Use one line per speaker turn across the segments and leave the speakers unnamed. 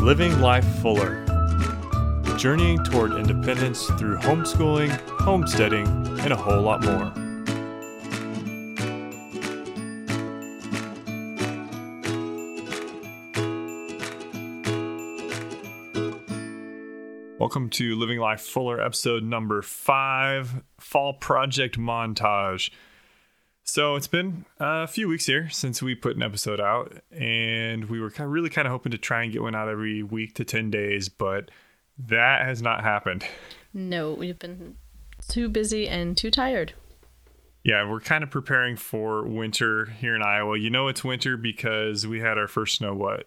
Living Life Fuller. Journeying toward independence through homeschooling, homesteading, and a whole lot more. Welcome to Living Life Fuller, episode number five Fall Project Montage. So it's been a few weeks here since we put an episode out, and we were kind of really kind of hoping to try and get one out every week to 10 days, but that has not happened.
No, we've been too busy and too tired.
Yeah, we're kind of preparing for winter here in Iowa. You know it's winter because we had our first snow, what?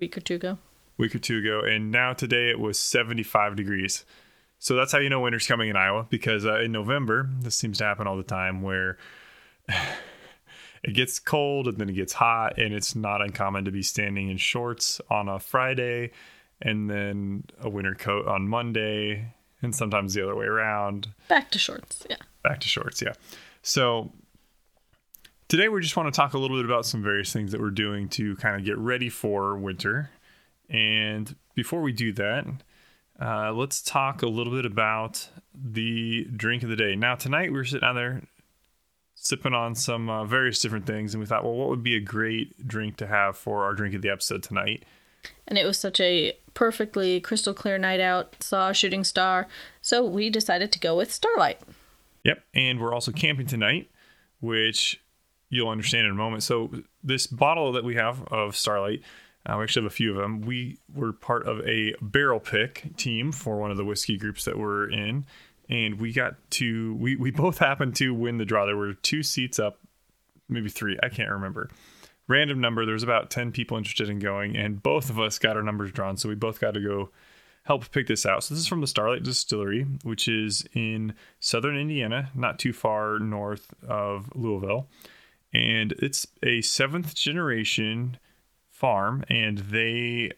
Week or two ago.
Week or two ago, and now today it was 75 degrees. So that's how you know winter's coming in Iowa because uh, in November, this seems to happen all the time where it gets cold and then it gets hot and it's not uncommon to be standing in shorts on a friday and then a winter coat on monday and sometimes the other way around
Back to shorts. Yeah.
back to shorts yeah so today we just want to talk a little bit about some various things that we're doing to kind of get ready for winter and before we do that uh, let's talk a little bit about the drink of the day now tonight we're sitting out there sipping on some uh, various different things and we thought well what would be a great drink to have for our drink of the episode tonight
And it was such a perfectly crystal clear night out, saw a shooting star. So we decided to go with Starlight.
Yep. And we're also camping tonight, which you'll understand in a moment. So, this bottle that we have of Starlight, uh, we actually have a few of them. We were part of a barrel pick team for one of the whiskey groups that we're in. And we got to, we, we both happened to win the draw. There were two seats up, maybe three. I can't remember. Random number. There was about 10 people interested in going, and both of us got our numbers drawn. So, we both got to go help pick this out. So this is from the Starlight Distillery, which is in southern Indiana, not too far north of Louisville. And it's a seventh generation farm, and they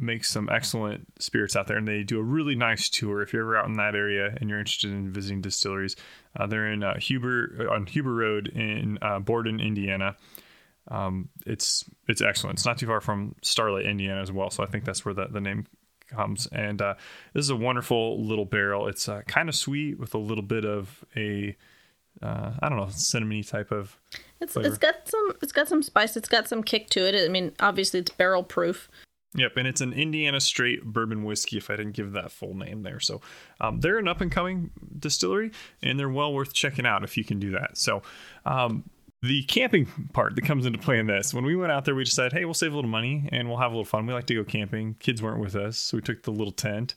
make some excellent spirits out there. And they do a really nice tour. If you're ever out in that area and you're interested in visiting distilleries, uh, they're in uh, Huber on Huber Road in uh, Borden, Indiana. Um, it's it's excellent. It's not too far from Starlight, Indiana, as well. So I think that's where the, the name comes. And uh, this is a wonderful little barrel. It's uh, kind of sweet with a little bit of a uh, I don't know cinnamony type of.
It's
Flavor.
it's got some it's got some spice. It's got some kick to it. I mean, obviously it's barrel proof.
Yep, and it's an Indiana straight bourbon whiskey. If I didn't give that full name there, so um, they're an up and coming distillery, and they're well worth checking out if you can do that. So. Um, the camping part that comes into play in this. When we went out there, we decided, hey, we'll save a little money and we'll have a little fun. We like to go camping. Kids weren't with us, so we took the little tent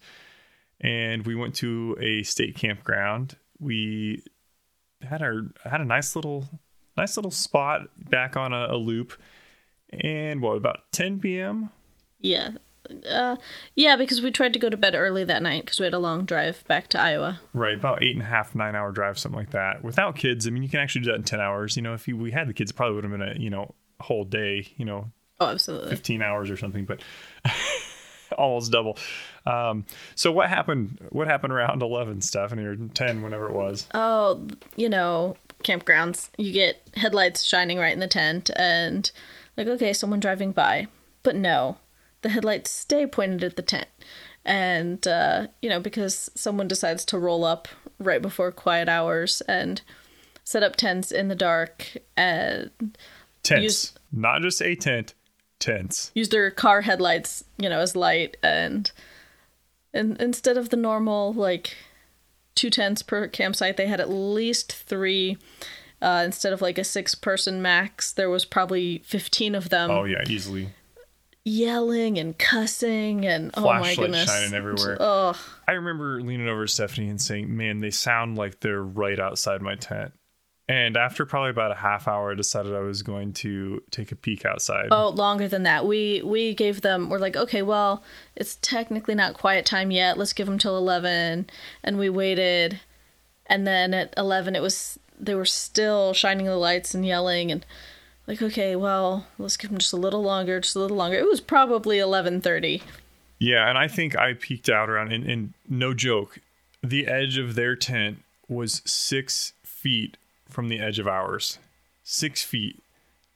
and we went to a state campground. We had our had a nice little nice little spot back on a, a loop. And what about 10 p.m.
Yeah. Uh, yeah, because we tried to go to bed early that night because we had a long drive back to Iowa.
Right, about eight and a half, nine hour drive, something like that. Without kids, I mean, you can actually do that in ten hours. You know, if you, we had the kids, it probably would have been a you know whole day. You know,
Oh, absolutely.
15 hours or something, but almost double. Um, so what happened? What happened around 11, Stephanie, or 10, whenever it was?
Oh, you know, campgrounds. You get headlights shining right in the tent, and like, okay, someone driving by. But no, the headlights stay pointed at the tent. And, uh, you know, because someone decides to roll up right before quiet hours and set up tents in the dark and
Tents,
Use-
not just a tent, tents.
use their car headlights, you know, as light. And, and instead of the normal, like, two tents per campsite, they had at least three. Uh, instead of like a six person max, there was probably 15 of them
Oh yeah, easily.
Yelling and cussing and oh my
Flashlights
goodness.
shining everywhere.
Ugh.
I remember leaning over Stephanie and saying, "Man, they sound like they're right outside my tent." And after probably about a half hour, I decided I was going to take a peek outside.
Oh, longer than that. We we gave them. We're like, okay, well, it's technically not quiet time yet. Let's give them till eleven, and we waited, and then at eleven, it was they were still shining the lights and yelling and like, okay, well, let's give them just a little longer, just a little longer. It was probably eleven thirty.
Yeah, and I think I peeked out around, and, and no joke, the edge of their tent was six feet from the edge of ours. Six feet.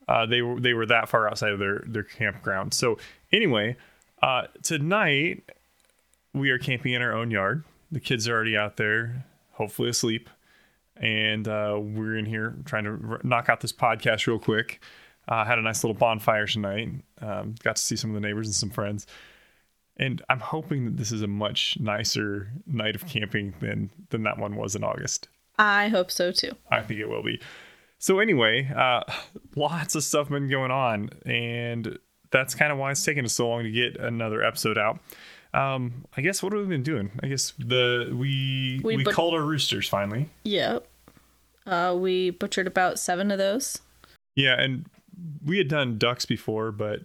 Uh, they were they were that far outside of their their campground. So anyway, Uh, tonight, we are camping in our own yard. The kids are already out there, hopefully asleep. And uh, we're in here trying to r- knock out this podcast real quick. Uh, had a nice little bonfire tonight. Um, got to see some of the neighbors and some friends. And I'm hoping that this is a much nicer night of camping than than that one was in August.
I hope so too.
I think it will be. So anyway, uh, lots of stuff been going on, and that's kind of why it's taking us so long to get another episode out. Um, I guess what have we been doing? I guess the we
We
we,
but-
called our roosters finally.
Yep. Uh, we butchered about seven of those.
Yeah, and we had done ducks before, but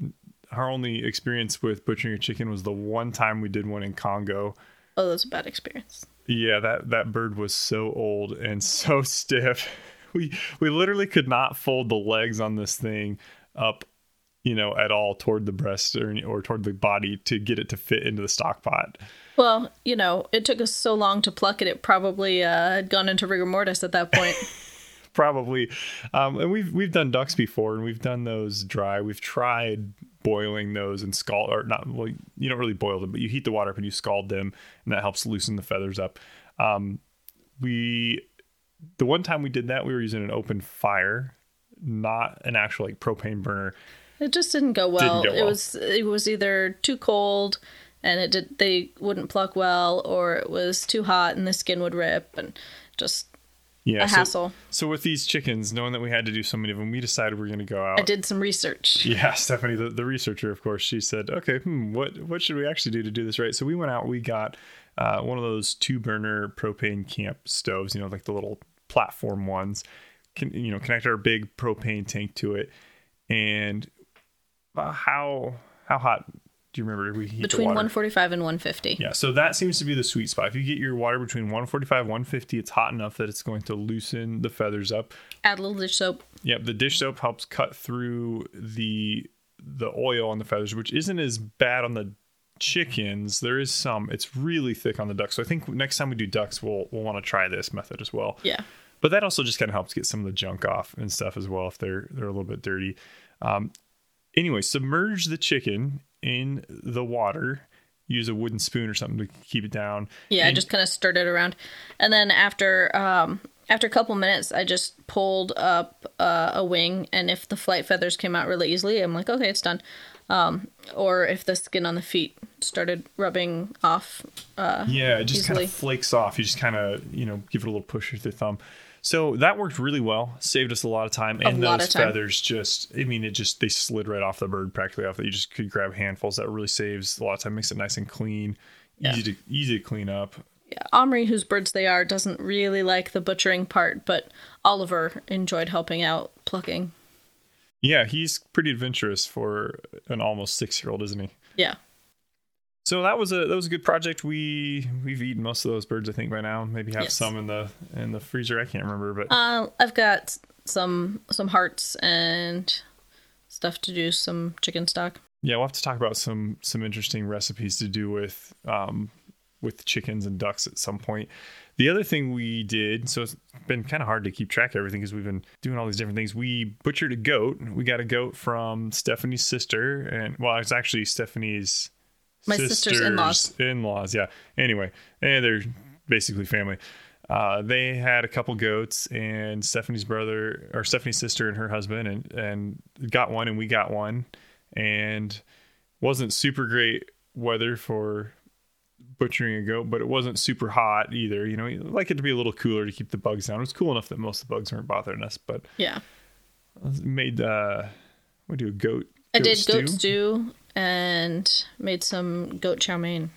our only experience with butchering a chicken was the one time we did one in Congo.
Oh, that was a bad experience.
Yeah, that that bird was so old and so stiff. We we literally could not fold the legs on this thing up, you know, at all toward the breast or or toward the body to get it to fit into the stock pot.
Well, you know, it took us so long to pluck it. It probably uh, had gone into rigor mortis at that point.
Probably, um, and we've we've done ducks before, and we've done those dry. We've tried boiling those and scald or not. Well, you don't really boil them, but you heat the water up and you scald them, and that helps loosen the feathers up. Um, we the one time we did that, we were using an open fire, not an actual like propane burner.
It just didn't go well.
go
It
well.
was it was either too cold and it did they wouldn't pluck well, or it was too hot and the skin would rip and just
Yeah,
a
so,
hassle.
So with these chickens, knowing that we had to do so many of them, we decided we are going to go out.
I did some research.
Yeah, Stephanie, the, the researcher, of course, she said, "Okay, hmm, what what should we actually do to do this right?" So we went out. We got uh, one of those two burner propane camp stoves. You know, like the little platform ones. Can you know connect our big propane tank to it, and how how hot do you remember we heat
Between 145 and 150.
Yeah, so that seems to be the sweet spot. If you get your water between 145 150, it's hot enough that it's going to loosen the feathers up.
Add a little dish soap.
Yep, the dish soap helps cut through the the oil on the feathers, which isn't as bad on the chickens. There is some. It's really thick on the ducks. So I think next time we do ducks, we'll we'll want to try this method as well.
Yeah.
But that also just kind of helps get some of the junk off and stuff as well if they're they're a little bit dirty. Um, anyway, submerge the chicken in the water. Use a wooden spoon or something to keep it down.
Yeah, I
And-
just kind of stirred it around, and then after um, after a couple minutes, I just pulled up uh, a wing, and if the flight feathers came out really easily, I'm like, okay, it's done. Um, or if the skin on the feet started rubbing off, uh,
Yeah, it just kind of flakes off. You just kind of, you know, give it a little push with your thumb. So that worked really well. Saved us a lot of time. And
lot
those
time.
feathers just, I mean, it just, they slid right off the bird practically off. You just could grab handfuls. That really saves a lot of time, makes it nice and clean, easy to easy to clean up.
yeah, Omri, whose birds they are, doesn't really like the butchering part, but Oliver enjoyed helping out plucking.
Yeah, he's pretty adventurous for an almost six year old, isn't he?
Yeah,
So that was a that was a good project. We we've eaten most of those birds, I think, by now. Maybe have
Yes.
some in the in the freezer. I can't remember, but
uh, I've got some some hearts and stuff to do some chicken stock.
Yeah, we'll have to talk about some some interesting recipes to do with um, with chickens and ducks at some point. The other thing we did, so it's been kind of hard to keep track of everything because we've been doing all these different things. We butchered a goat. We got a goat from Stephanie's sister, and well, it's actually Stephanie's
My sister's in-laws.
In-laws, yeah. Anyway, and they're basically family. Uh, they had a couple goats, and Stephanie's brother or Stephanie's sister and her husband, and and got one, and we got one, and wasn't super great weather for butchering a goat, but it wasn't super hot either. You know, you like it to be a little cooler to keep the bugs down. It was cool enough that most of the bugs weren't bothering us, but
Yeah,
made uh, we do a goat.
I did goat stew and made some goat chow mein.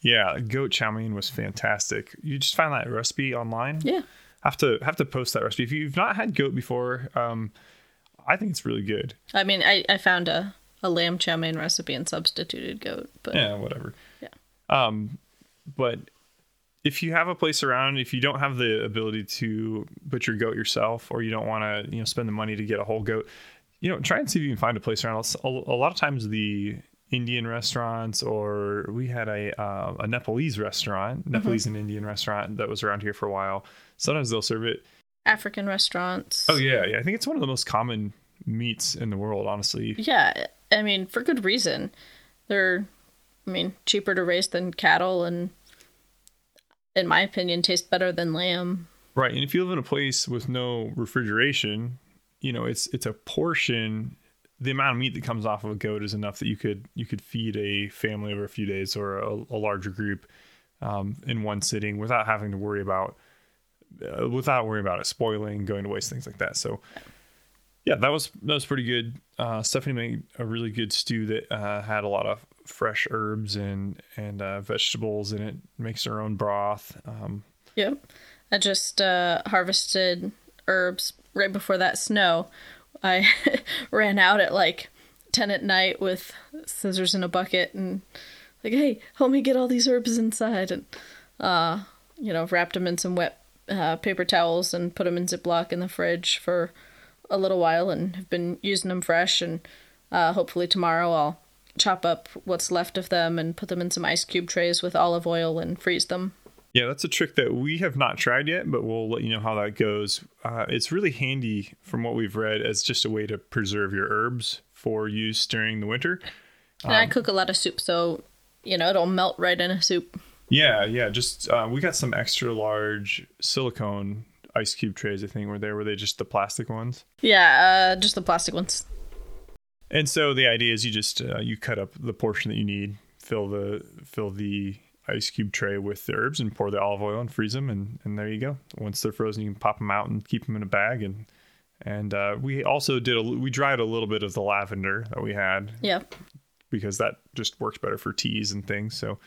Yeah, goat chow mein was fantastic. You just found that recipe online.
Yeah,
have to have to post that recipe if you've not had goat before. Um, I think it's really good.
I mean, I, I found a, a lamb chow mein recipe and substituted goat, but
Yeah, whatever.
Yeah.
Um, but if you have a place around, if you don't have the ability to butcher goat yourself, or you don't want to, you know, spend the money to get a whole goat, you know, try and see if you can find a place around. A a lot of times the Indian restaurants, or we had a uh, a Nepalese restaurant, Nepalese and Indian restaurant that was around here for a while. Sometimes they'll serve it.
African restaurants.
Oh yeah, yeah. I think it's one of the most common meats in the world, honestly.
Yeah, I mean, for good reason. They're, I mean, cheaper to raise than cattle, and in my opinion, taste better than lamb.
Right, and if you live in a place with no refrigeration, you know it's it's a portion. The amount of meat that comes off of a goat is enough that you could you could feed a family over a few days or a, a larger group um, in one sitting without having to worry about uh, without worrying about it spoiling, going to waste, things like that. So yeah, that was that was pretty good. Uh, Stephanie made a really good stew that uh, had a lot of fresh herbs and and uh, vegetables in it. Makes her own broth. Um,
Yep. I just uh, harvested herbs right before that snow. I ran out at like 10 at night with scissors in a bucket and like, hey, help me get all these herbs inside. And, uh, you know, wrapped them in some wet uh, paper towels and put them in Ziploc in the fridge for a little while and have been using them fresh. And uh, hopefully tomorrow I'll chop up what's left of them and put them in some ice cube trays with olive oil and freeze them.
Yeah, that's a trick that we have not tried yet, but we'll let you know how that goes. Uh, it's really handy, from what we've read, as just a way to preserve your herbs for use during the winter.
And I cook a lot of soup, so you know it'll melt right in a soup.
Yeah, yeah. Just uh, we got some extra large silicone ice cube trays. I think were there. Were they just the plastic ones?
Yeah, uh, just the plastic ones.
And so the idea is you just uh, you cut up the portion that you need, fill the fill the ice cube tray with the herbs, and pour the olive oil and freeze them, and and there you go. Once they're frozen, you can pop them out and keep them in a bag. And and uh, we also did a we dried a little bit of the lavender that we had
Yep.
because that just works better for teas and things. So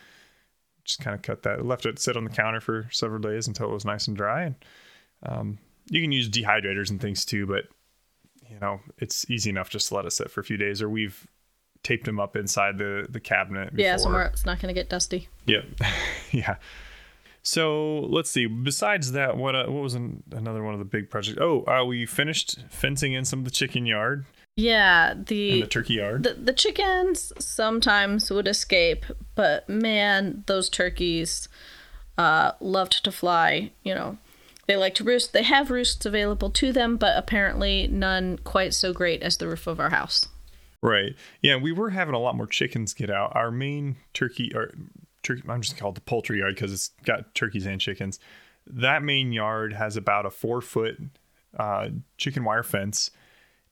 just kind of cut that, left it sit on the counter for several days until it was nice and dry. And um, you can use dehydrators and things too, but you know it's easy enough just to let it sit for a few days. Or we've taped them up inside the the cabinet. Before.
Yeah, somewhere it's not going to get dusty.
Yep. yeah. So let's see. Besides that, what uh, what was an, another one of the big projects? Oh, uh, we finished fencing in some of the chicken yard
Yeah, the
the turkey yard.
the, the chickens sometimes would escape, but man, those turkeys uh, loved to fly. You know, they like to roost. They have roosts available to them, but apparently none quite so great as the roof of our house.
Right. Yeah, we were having a lot more chickens get out. Our main turkey or turkey I'm just called the poultry yard because it's got turkeys and chickens. That main yard has about a four foot uh, chicken wire fence,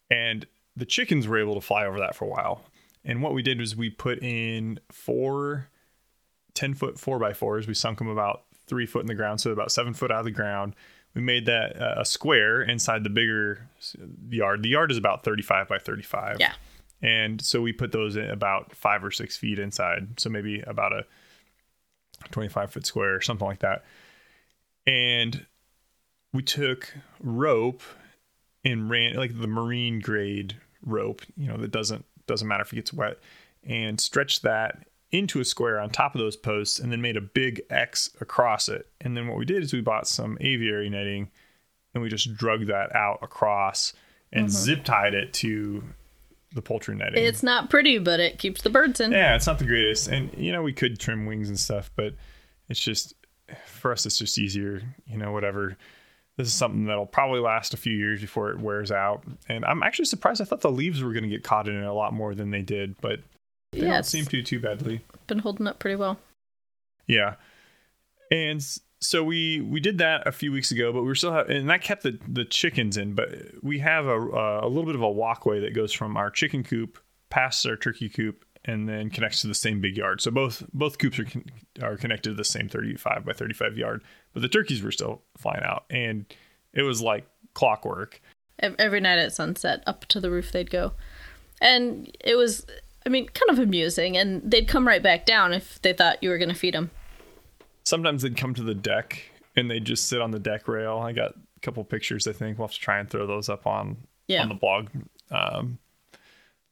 and the chickens were able to fly over that for a while. And what we did was we put in four 10 foot four by fours. We sunk them about three foot in the ground, so about seven foot out of the ground. We made that uh, a square inside the bigger yard. The yard is about 35 by 35.
Yeah.
And so we put those in about five or six feet inside. So maybe about a 25 foot square or something like that. And we took rope and ran like the marine grade rope, you know, that doesn't doesn't matter if it gets wet, and stretched that into a square on top of those posts and then made a big X across it. And then what we did is we bought some aviary netting and we just drug that out across and mm-hmm. zip tied it to the poultry netting.
It's not pretty, but it keeps the birds in.
Yeah, it's not the greatest. And you know, we could trim wings and stuff, but it's just for us it's just easier, you know, whatever. This is something that'll probably last a few years before it wears out. And I'm actually surprised. I thought the leaves were going to get caught in it a lot more than they did, but they
Yeah,
don't seem to too badly.
been holding up pretty well.
Yeah. And so we we did that a few weeks ago, but we were still have, and that kept the the chickens in. But we have a a little bit of a walkway that goes from our chicken coop past our turkey coop and then connects to the same big yard. So both both coops are con- are connected to the same 35 by 35 yard. But the turkeys were still flying out, and it was like clockwork.
Every night at sunset, up to the roof they'd go. And it was, I mean, kind of amusing. And they'd come right back down if they thought you were going to feed them.
Sometimes they'd come to the deck and they'd just sit on the deck rail. I got a couple pictures. I think we'll have to try and throw those up on
Yeah.
on the blog. Um,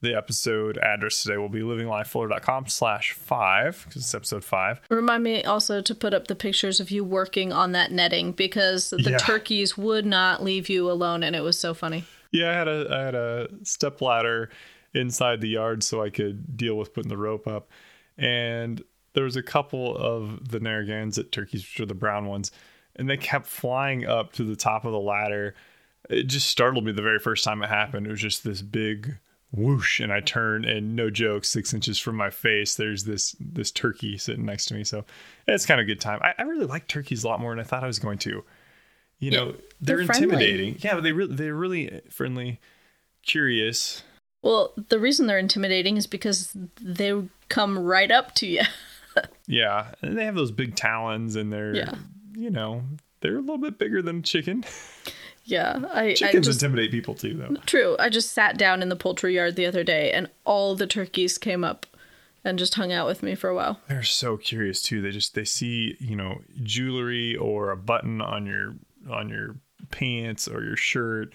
the episode address today will be livinglifefuller.com slash five because it's episode five.
Remind me also to put up the pictures of you working on that netting because the
Yeah.
turkeys would not leave you alone. And it was so funny.
Yeah, I had a I had a step ladder inside the yard so I could deal with putting the rope up. And there was a couple of the Narragansett turkeys, which are the brown ones, and they kept flying up to the top of the ladder. It just startled me the very first time it happened. It was just this big whoosh, and I turn, and no joke, six inches from my face, there's this this turkey sitting next to me. So it's kind of a good time. I, I really like turkeys a lot more than I thought I was going to. You know, they're,
they're
intimidating. Yeah, but they really they're really friendly, curious.
Well, the reason they're intimidating is because they come right up to you.
Yeah, and they have those big talons, and they're
Yeah.
you know they're a little bit bigger than chicken.
yeah, I, I
Chickens
just
intimidate people too, though.
true. I just sat down in the poultry yard the other day, and all the turkeys came up and just hung out with me for a while.
They're so curious too. They just they see you know jewelry or a button on your on your pants or your shirt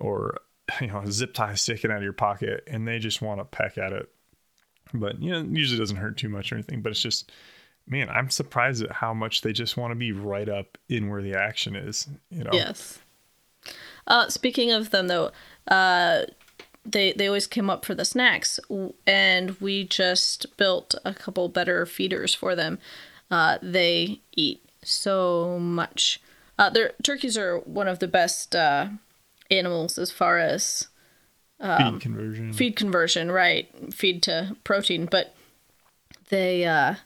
or you know a zip tie sticking out of your pocket, and they just want to peck at it. But you know, usually doesn't hurt too much or anything. But it's just, man, I'm surprised at how much they just want to be right up in where the action is. You know,
Yes. Uh, speaking of them, though, uh, they they always came up for the snacks, and we just built a couple better feeders for them. Uh, they eat so much. Uh, their turkeys are one of the best uh, animals as far as
feed conversion.
feed conversion, right? Feed to protein, but they, uh,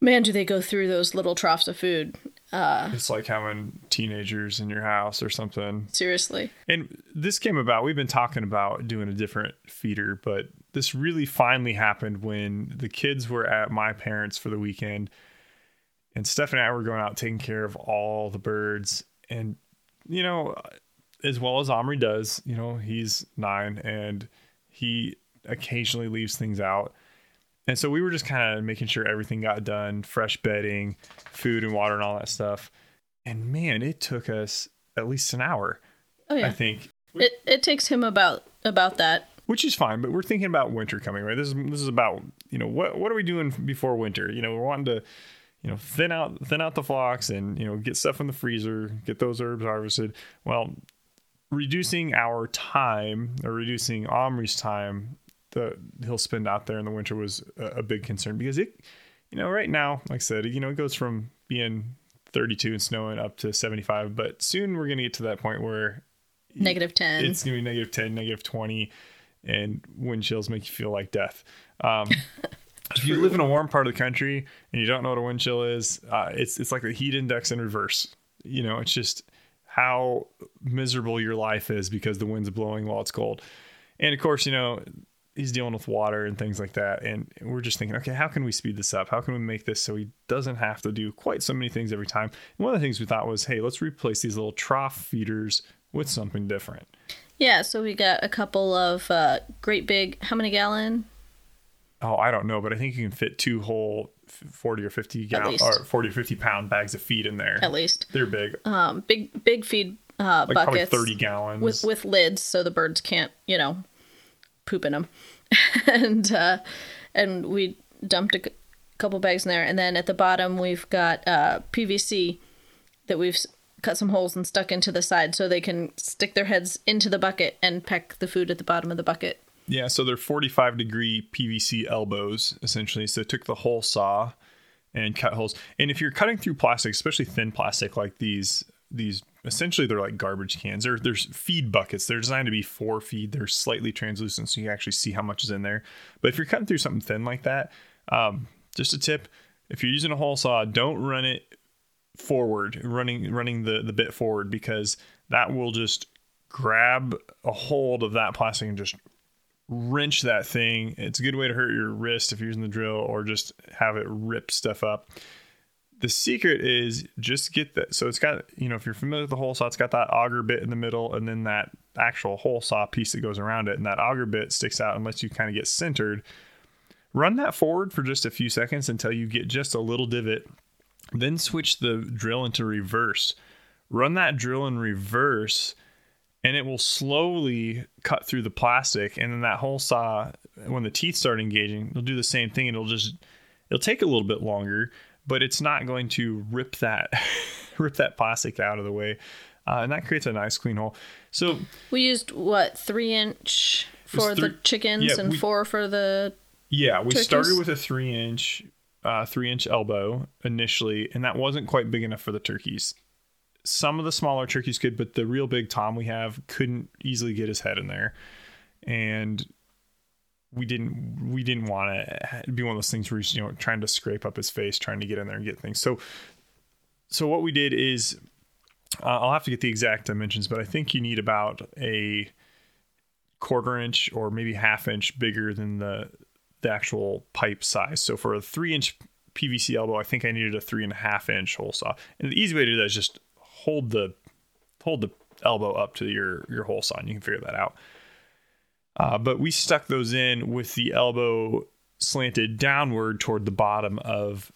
man, do they go through those little troughs of food?
It's like having teenagers in your house or something.
Seriously.
And this came about, we've been talking about doing a different feeder, but this really finally happened when the kids were at my parents' for the weekend. And Steph and I were going out taking care of all the birds. And, you know, as well as Omri does, you know, he's nine and he occasionally leaves things out. And so we were just kind of making sure everything got done, fresh bedding, food and water and all that stuff. And man, it took us at least an hour,
Oh yeah.
I think,
It it takes him about about that.
which is fine. But we're thinking about winter coming, right? This is this is about you know what what are we doing before winter? You know, we're wanting to you know thin out thin out the flocks and you know get stuff in the freezer, get those herbs harvested. Well, reducing our time or reducing Omri's time that he'll spend out there in the winter was a, a big concern because it, you know, right now, like I said, you know, it goes from being 32 and snowing up to 75, but soon we're going to get to that point where
Negative ten.
it's gonna be negative 10 negative 20 and wind chills make you feel like death um, if you live in a warm part of the country and you don't know what a wind chill is uh, it's it's like the heat index in reverse you know it's just how miserable your life is because the wind's blowing while it's cold and of course you know he's dealing with water and things like that and we're just thinking okay how can we speed this up how can we make this so he doesn't have to do quite so many things every time and one of the things we thought was hey let's replace these little trough feeders with something different
yeah. So we got a couple of uh, great big. How many gallon?
Oh, I don't know, but I think you can fit two whole 40 or 50 gallon or 40 or 50 pound bags of feed in there.
At least.
They're big,
Um, big big feed uh,
like probably
buckets
30 gallons.
with with lids, so the birds can't you know poop in them. and uh, and we dumped a couple bags in there, and then at the bottom we've got uh, PVC that we've cut some holes and stuck into the side so they can stick their heads into the bucket and peck the food at the bottom of the bucket.
Yeah, so they're 45 degree PVC elbows essentially. So took the hole saw and cut holes. And if you're cutting through plastic, especially thin plastic like these, these essentially they're like garbage cans. They're there's feed buckets. They're designed to be for feed. They're slightly translucent, so you actually see how much is in there. But if you're cutting through something thin like that, um, just a tip: if you're using a hole saw, don't run it forward, running running the the bit forward because that will just grab a hold of that plastic and just wrench that thing. It's a good way to hurt your wrist if you're using the drill or just have it rip stuff up. The secret is just get that. So it's got, you know, if you're familiar with the hole saw, it's got that auger bit in the middle and then that actual hole saw piece that goes around it. And that auger bit sticks out and lets you kind of get centered. Run that forward for just a few seconds until you get just a little divot. Then switch the drill into reverse. Run that drill in reverse and it will slowly cut through the plastic and then that hole saw when the teeth start engaging it'll do the same thing. It'll just it'll take a little bit longer but it's not going to rip that rip that plastic out of the way uh, and that creates a nice clean hole. So
We used what three inch for
three-
the chickens
yeah,
and
we-
four for the
yeah we
Turkeys?
started with a three inch uh, three inch elbow initially and that wasn't quite big enough for the turkeys some of the smaller turkeys could but the real big tom we have couldn't easily get his head in there and we didn't we didn't want to be one of those things where he's you know trying to scrape up his face, trying to get in there and get things. So so what we did is uh, I'll have to get the exact dimensions, but I think you need about a quarter inch or maybe half inch bigger than the the actual pipe size. So for a three inch PVC elbow, I think I needed a three and a half inch hole saw. And the easy way to do that is just hold the hold the elbow up to your your hole saw, and you can figure that out. Uh, but we stuck those in with the elbow slanted downward toward the bottom of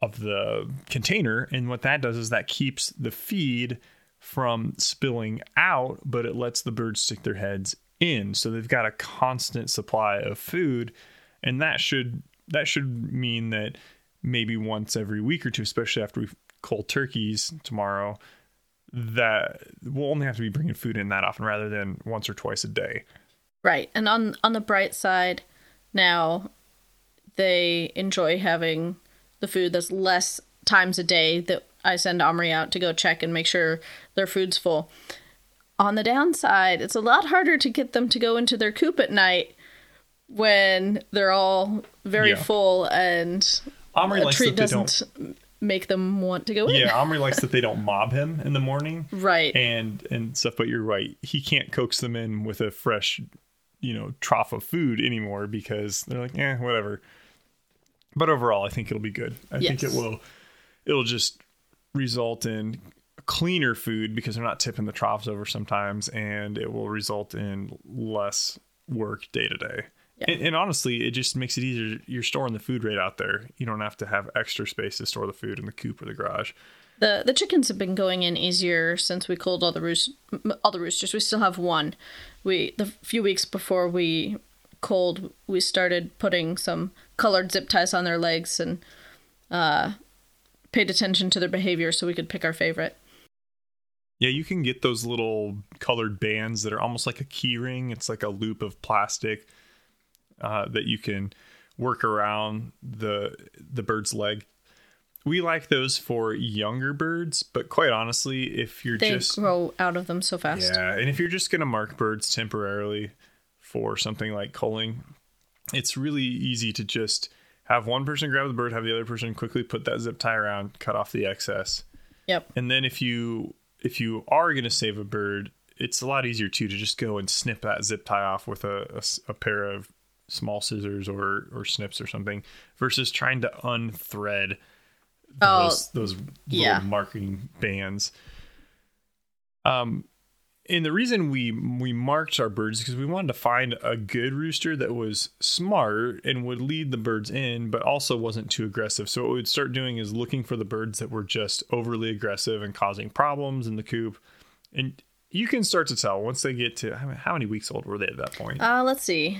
of the container, and what that does is that keeps the feed from spilling out, but it lets the birds stick their heads in, so they've got a constant supply of food, and that should that should mean that maybe once every week or two, especially after we cold turkeys tomorrow, that we'll only have to be bringing food in that often rather than once or twice a day.
Right. And on on the bright side, now they enjoy having the food that's less times a day that I send Omri out to go check and make sure their food's full. On the downside, it's a lot harder to get them to go into their coop at night when they're all very
Yeah.
full and
Omri likes
treat
that they
doesn't make them want to go in.
Yeah, Omri likes that they don't mob him in the morning.
Right.
And and stuff, but you're right. He can't coax them in with a fresh, you know, trough of food anymore because they're like, eh, whatever. But overall, I think it'll be good. I think it will it'll just result in cleaner food because they're not tipping the troughs over sometimes and it will result in less work day to day.
Yeah.
And, and honestly, it just makes it easier. You're storing the food right out there. You don't have to have extra space to store the food in the coop or the garage.
The the chickens have been going in easier since we culled all the roos- all the roosters. We still have one. We the few weeks before we culled, we started putting some colored zip ties on their legs and uh, paid attention to their behavior so we could pick our favorite.
Yeah, you can get those little colored bands that are almost like a key ring. It's like a loop of plastic uh, that you can work around the the bird's leg. We like those for younger birds, but quite honestly, if you're just.
They
just
grow out of them so fast.
yeah, and if you're just gonna mark birds temporarily for something like culling, it's really easy to just have one person grab the bird, have the other person quickly put that zip tie around, cut off the excess,
Yep.
and then if you if you are going to save a bird it's a lot easier too to just go and snip that zip tie off with a a pair of small scissors or or snips or something versus trying to unthread
Oh,
those those little
yeah.
marking bands um and the reason we we marked our birds because we wanted to find a good rooster that was smart and would lead the birds in but also wasn't too aggressive so what we'd start doing is looking for the birds that were just overly aggressive and causing problems in the coop and you can start to tell once they get to how how many weeks old were they at that point
Uh, let's see.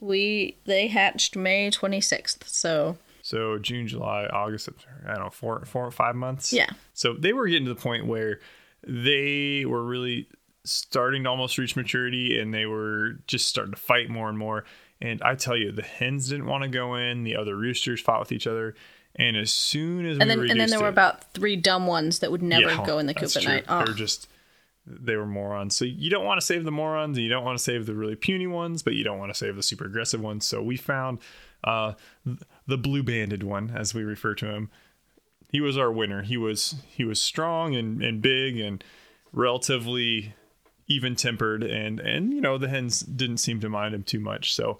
We they hatched May twenty sixth, so
so june july august i don't know four four or five months
yeah.
So they were getting to the point where they were really starting to almost reach maturity and they were just starting to fight more and more. And I tell you, the hens didn't want to go in, the other roosters fought with each other. And as soon as
And
we
then and then there were about three dumb ones that would never
Yeah,
go in the coop at night. Oh.
were just they were morons. So you don't want to save the morons, and you don't want to save the really puny ones, but you don't want to save the super aggressive ones. So we found uh, the blue banded one, as we refer to him. He was our winner. He was he was strong and, and big and relatively even tempered, and and you know the hens didn't seem to mind him too much. So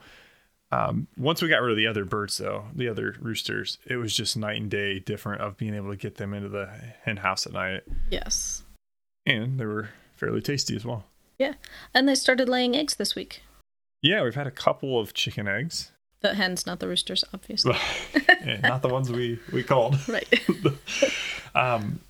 um, once we got rid of the other birds, though, the other roosters, it was just night and day different of being able to get them into the hen house at night
Yes.
And they were fairly tasty as well.
Yeah. And they started laying eggs this week.
Yeah, we've had a couple of chicken eggs,
The hens, not the roosters, obviously.
Yeah, not the ones we we called.
right.
Um,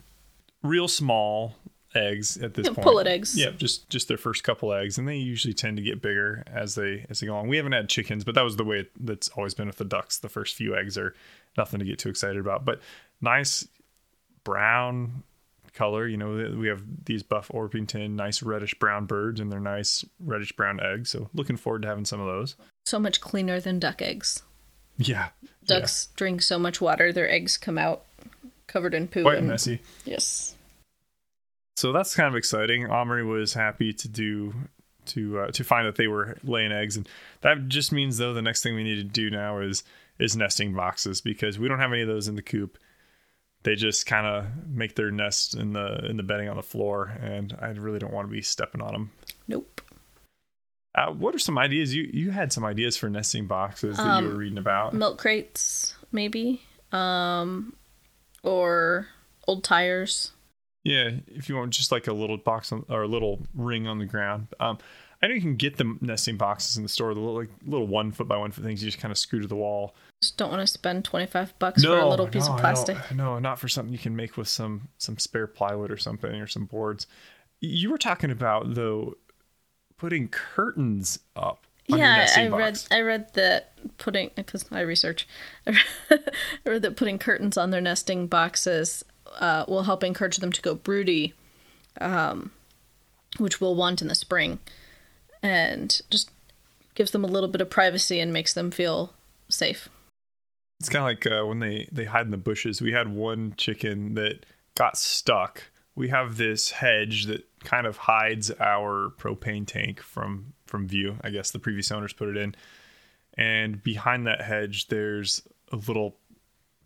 real small eggs at this
Yeah,
point.
pullet eggs.
Yeah, just just their first couple eggs, and they usually tend to get bigger as they as they go on. We haven't had chickens, but that was the way it, that's always been with the ducks. The first few eggs are nothing to get too excited about, but nice brown color. You know, we have these buff Orpington, nice reddish brown birds, and they're nice reddish brown eggs. So looking forward to having some of those.
so much cleaner than duck eggs.
Yeah,
Ducks drink so much water, their eggs come out covered in poo.
yeah. quite
and,
messy.
Yes.
so that's kind of exciting. Omri was happy to do to uh, to find that they were laying eggs, and that just means though the next thing we need to do now is is nesting boxes because we don't have any of those in the coop. They just kind of make their nest in the in the bedding on the floor, and I really don't want to be stepping on them.
Nope.
Uh, what are some ideas you you had some ideas for nesting boxes that
Um,
you were reading about?
Milk crates, maybe. Um, or old tires.
Yeah, if you want just like a little box on, or a little ring on the ground. Um, I know you can get the nesting boxes in the store, the little like little one foot by one foot things you just kind of screw to the wall.
Just don't want to spend 25 bucks for a little piece
no,
of plastic.
No, not for something you can make with some some spare plywood or something or some boards. You were talking about though putting curtains up.
Yeah, I read. I read that putting because I research. I read that putting curtains on their nesting boxes uh, will help encourage them to go broody, um, which we'll want in the spring, and just gives them a little bit of privacy and makes them feel safe.
It's kind of like uh, when they they hide in the bushes. We had one chicken that got stuck. We have this hedge that kind of hides our propane tank from from view. I guess the previous owners put it in, and behind that hedge, there's a little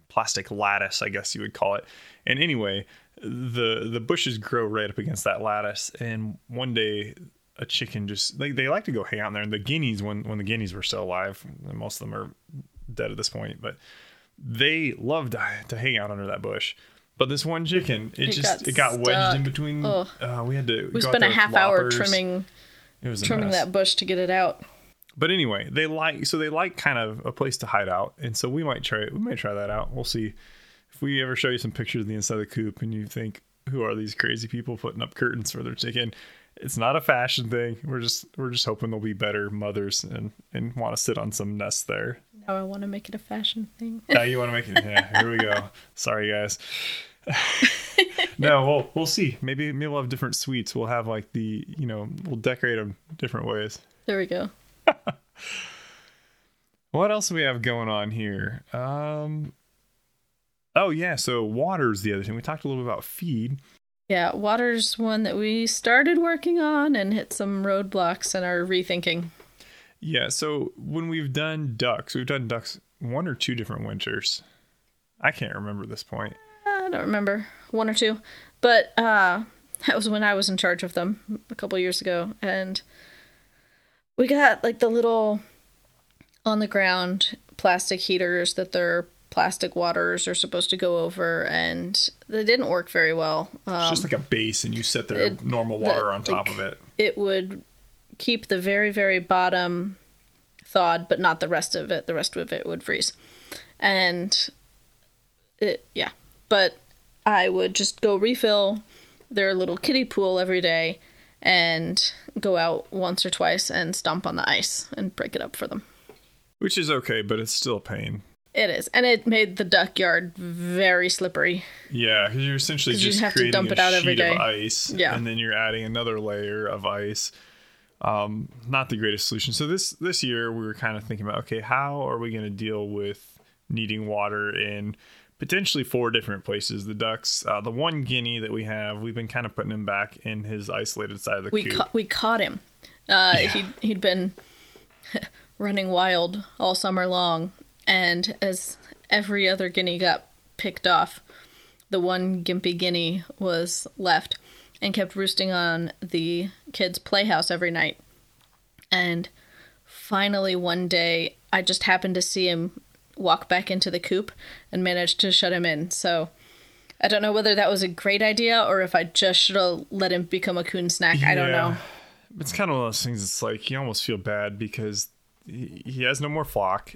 plastic lattice, I guess you would call it. And anyway, the the bushes grow right up against that lattice. And one day, a chicken just they, they like to go hang out in there. And the guineas, when when the guineas were still alive, most of them are dead at this point, but they loved to, to hang out under that bush. But this one chicken, it,
It
just
got
it got wedged in between. Uh, we had to
We spent a half hour trimming
It was
trimming that bush to get it out.
But anyway, they like so they like kind of a place to hide out, and so we might try we might try that out. We'll see if we ever show you some pictures of the inside of the coop, and you think, who are these crazy people putting up curtains for their chicken? It's not a fashion thing. We're just we're just hoping they'll be better mothers and and want to sit on some nests there.
Now I want to make it a fashion thing.
Now you want to make it? Yeah, here we go. Sorry, guys. no, we'll we'll see. Maybe maybe we'll have different suites. We'll have like the you know we'll decorate them different ways.
There we go.
What else do we have going on here? Um, oh yeah, so water's the other thing. We talked a little bit about feed.
Yeah, water's one that we started working on and hit some roadblocks and are rethinking.
Yeah, so when we've done ducks, we've done ducks one or two different winters. I can't remember this point.
I don't remember one or two, but uh, that was when I was in charge of them a couple years ago, and we got like the little on the ground plastic heaters that their plastic waters are supposed to go over, and they didn't work very well.
It's
Um,
just like a base, and you set their
it-
normal
the-
water on top
like-
of it.
it would keep the very very bottom thawed but not the rest of it the rest of it would freeze and it yeah but i would just go refill their little kiddie pool every day and go out once or twice and stomp on the ice and break it up for them
Which is okay, but it's still a pain.
It is and it made the duck yard very slippery
Yeah, because you're essentially just
have to dump
a
it out every
sheet of ice,
Yeah.
and then you're adding another layer of ice. Um, not the greatest solution. So this this year we were kind of thinking about, okay, how are we going to deal with needing water in potentially four different places? The ducks, uh, the one guinea that we have, we've been kind of putting him back in his isolated side of the
we
coop.
ca- we caught him. Uh,
Yeah.
He'd he'd been running wild all summer long, and as every other guinea got picked off, the one gimpy guinea was left and kept roosting on the kids' playhouse every night. And finally, one day, I just happened to see him walk back into the coop and managed to shut him in. So. I don't know whether that was a great idea or if I just should have let him become a coon snack. I don't know.
It's kind of one of those things. It's like you almost feel bad because he, he has no more flock.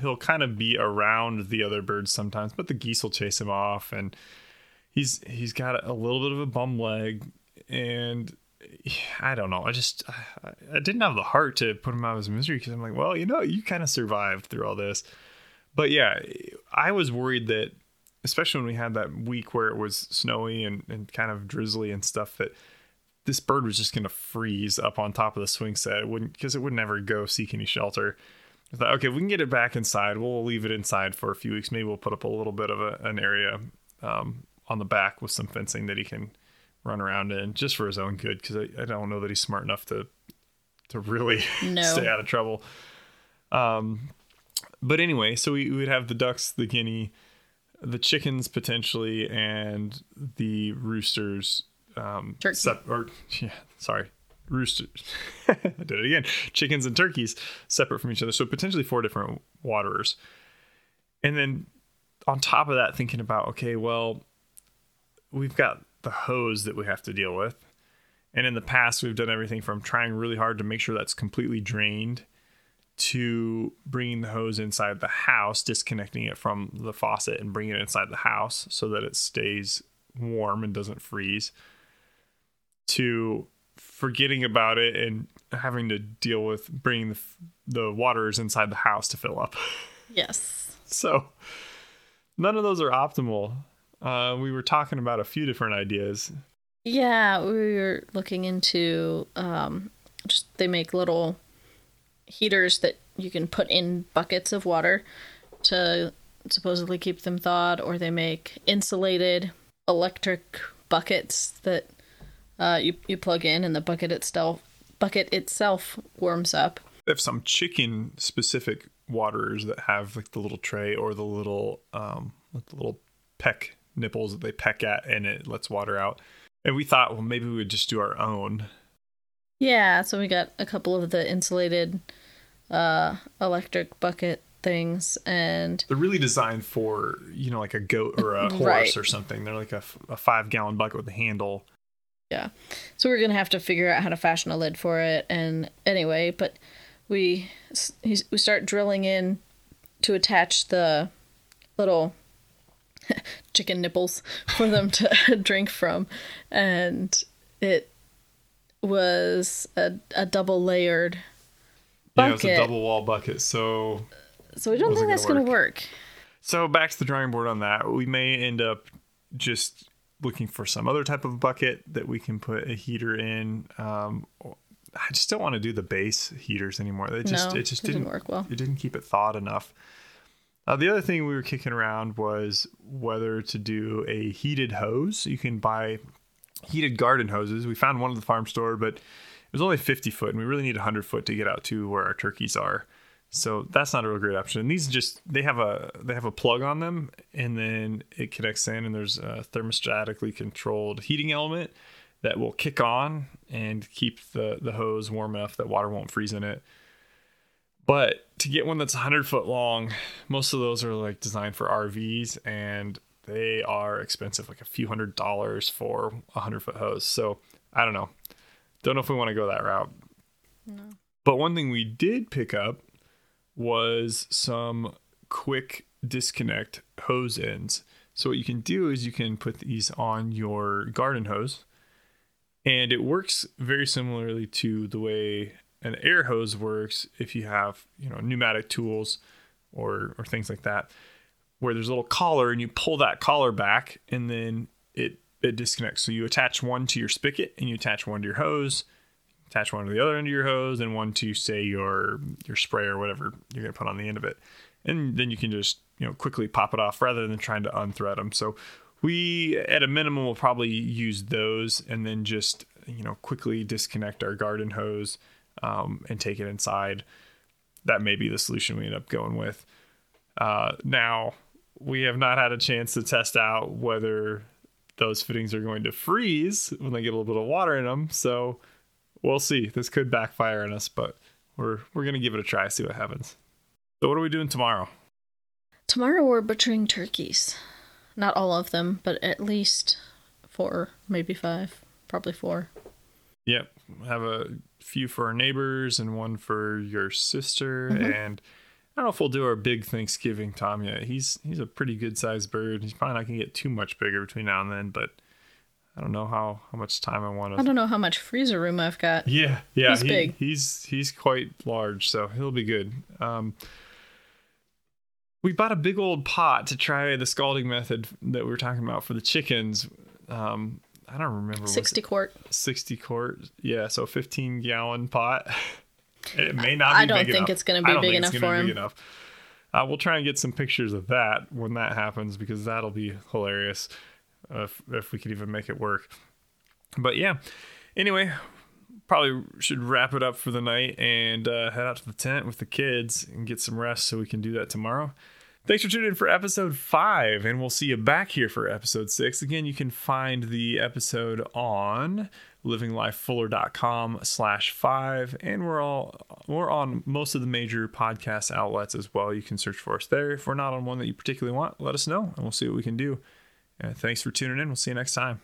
He'll kind of be around the other birds sometimes, but the geese will chase him off, and he's he's got a little bit of a bum leg, and I don't know. I just I, didn't have the heart to put him out of his misery because I'm like, well, you know, you kind of survived through all this, but yeah, I was worried that especially when we had that week where it was snowy and, and kind of drizzly and stuff that this bird was just going to freeze up on top of the swing set. It wouldn't because it would never go seek any shelter. I thought, okay, if we can get it back inside, we'll leave it inside for a few weeks. Maybe we'll put up a little bit of a, an area um, on the back with some fencing that he can run around in just for his own good because I, I don't know that he's smart enough to to really
No.
stay out of trouble. Um, but anyway, so we, we would have the ducks, the guinea, the chickens potentially, and the roosters. Um,
Turkey.
sep- or yeah, sorry, roosters. I did it again. Chickens and turkeys separate from each other, so potentially four different waterers. And then on top of that, thinking about okay, well, we've got the hose that we have to deal with. And in the past, we've done everything from trying really hard to make sure that's completely drained to bringing the hose inside the house, disconnecting it from the faucet and bringing it inside the house so that it stays warm and doesn't freeze, to forgetting about it and having to deal with bringing the, the waters inside the house to fill up.
Yes.
So none of those are optimal. Uh, we were talking about a few different ideas.
Yeah, we were looking into um, just they make little heaters that you can put in buckets of water to supposedly keep them thawed, or they make insulated electric buckets that uh, you you plug in and the bucket itself bucket itself warms up.
They have some chicken specific waterers that have like the little tray or the little um like the little peck nipples that they peck at and it lets water out. And we thought, well, maybe we would just do our own.
Yeah, so we got a couple of the insulated uh, electric bucket things, and
They're really designed for, you know, like a goat or a horse
Right.
or something. They're like a five gallon bucket with a handle.
Yeah. So we're going to have to figure out how to fashion a lid for it. And anyway, but we he's, we start drilling in to attach the little chicken nipples for them to drink from. And it was a, a double layered
Yeah, it was a double wall bucket. So
so we don't think that's going to work.
So back to the drawing board on that. We may end up just looking for some other type of bucket that we can put a heater in. Um, I just don't want to do the base heaters anymore. They just
No,
it just
didn't
didn't
work well.
It didn't keep it thawed enough. Uh, the other thing we were kicking around was whether to do a heated hose. You can buy heated garden hoses. We found one at the farm store, but it was only 50 foot, and we really need 100 foot to get out to where our turkeys are. So that's not a real great option. And these just they have a they have a plug on them, and then it connects in, and there's a thermostatically controlled heating element that will kick on and keep the the hose warm enough that water won't freeze in it. But to get one that's 100 foot long, most of those are like designed for RVs and they are expensive, like a few hundred dollars for a 100 foot hose. So I don't know. Don't know if we want to go that route. No. But one thing we did pick up was some quick disconnect hose ends. So what you can do is you can put these on your garden hose and it works very similarly to the way an air hose works if you have, you know, pneumatic tools or or things like that where there's a little collar and you pull that collar back and then it it disconnects. So you attach one to your spigot and you attach one to your hose, attach one to the other end of your hose and one to say your your spray or whatever you're going to put on the end of it. And then you can just, you know, quickly pop it off rather than trying to unthread them. So we at a minimum will probably use those and then just, you know, quickly disconnect our garden hose um, and take it inside. That may be the solution we end up going with. Uh, now, we have not had a chance to test out whether those fittings are going to freeze when they get a little bit of water in them. So we'll see. This could backfire on us, but we're we're gonna give it a try, see what happens. So what are we doing tomorrow?
Tomorrow we're butchering turkeys. Not all of them, but at least four, maybe five, probably four.
Yep, have a few for our neighbors and one for your sister. Mm-hmm. And I don't know if we'll do our big Thanksgiving Tom yet. He's he's a pretty good sized bird. He's probably not gonna get too much bigger between now and then, but I don't know how how much time I want to.
I don't know how much freezer room I've got.
Yeah, yeah,
He's
he-
big.
He's he's quite large, so he'll be good. Um, we bought a big old pot to try the scalding method that we were talking about for the chickens. Um, I don't remember
60 quart.
60 quart. Yeah, so 15 gallon pot. It may not be
I don't
big
think
enough.
it's gonna be
I don't
big
think
enough for
be
him.
enough. Uh, we'll try and get some pictures of that when that happens because that'll be hilarious if, if we could even make it work. But yeah, anyway, probably should wrap it up for the night and uh, head out to the tent with the kids and get some rest so we can do that tomorrow. Thanks for tuning in for episode five, and we'll see you back here for episode six. Again, you can find the episode on livinglifefuller.com slash five, and we're all we're on most of the major podcast outlets as well. You can search for us there. If we're not on one that you particularly want, let us know, and we'll see what we can do. Uh, thanks for tuning in. We'll see you next time.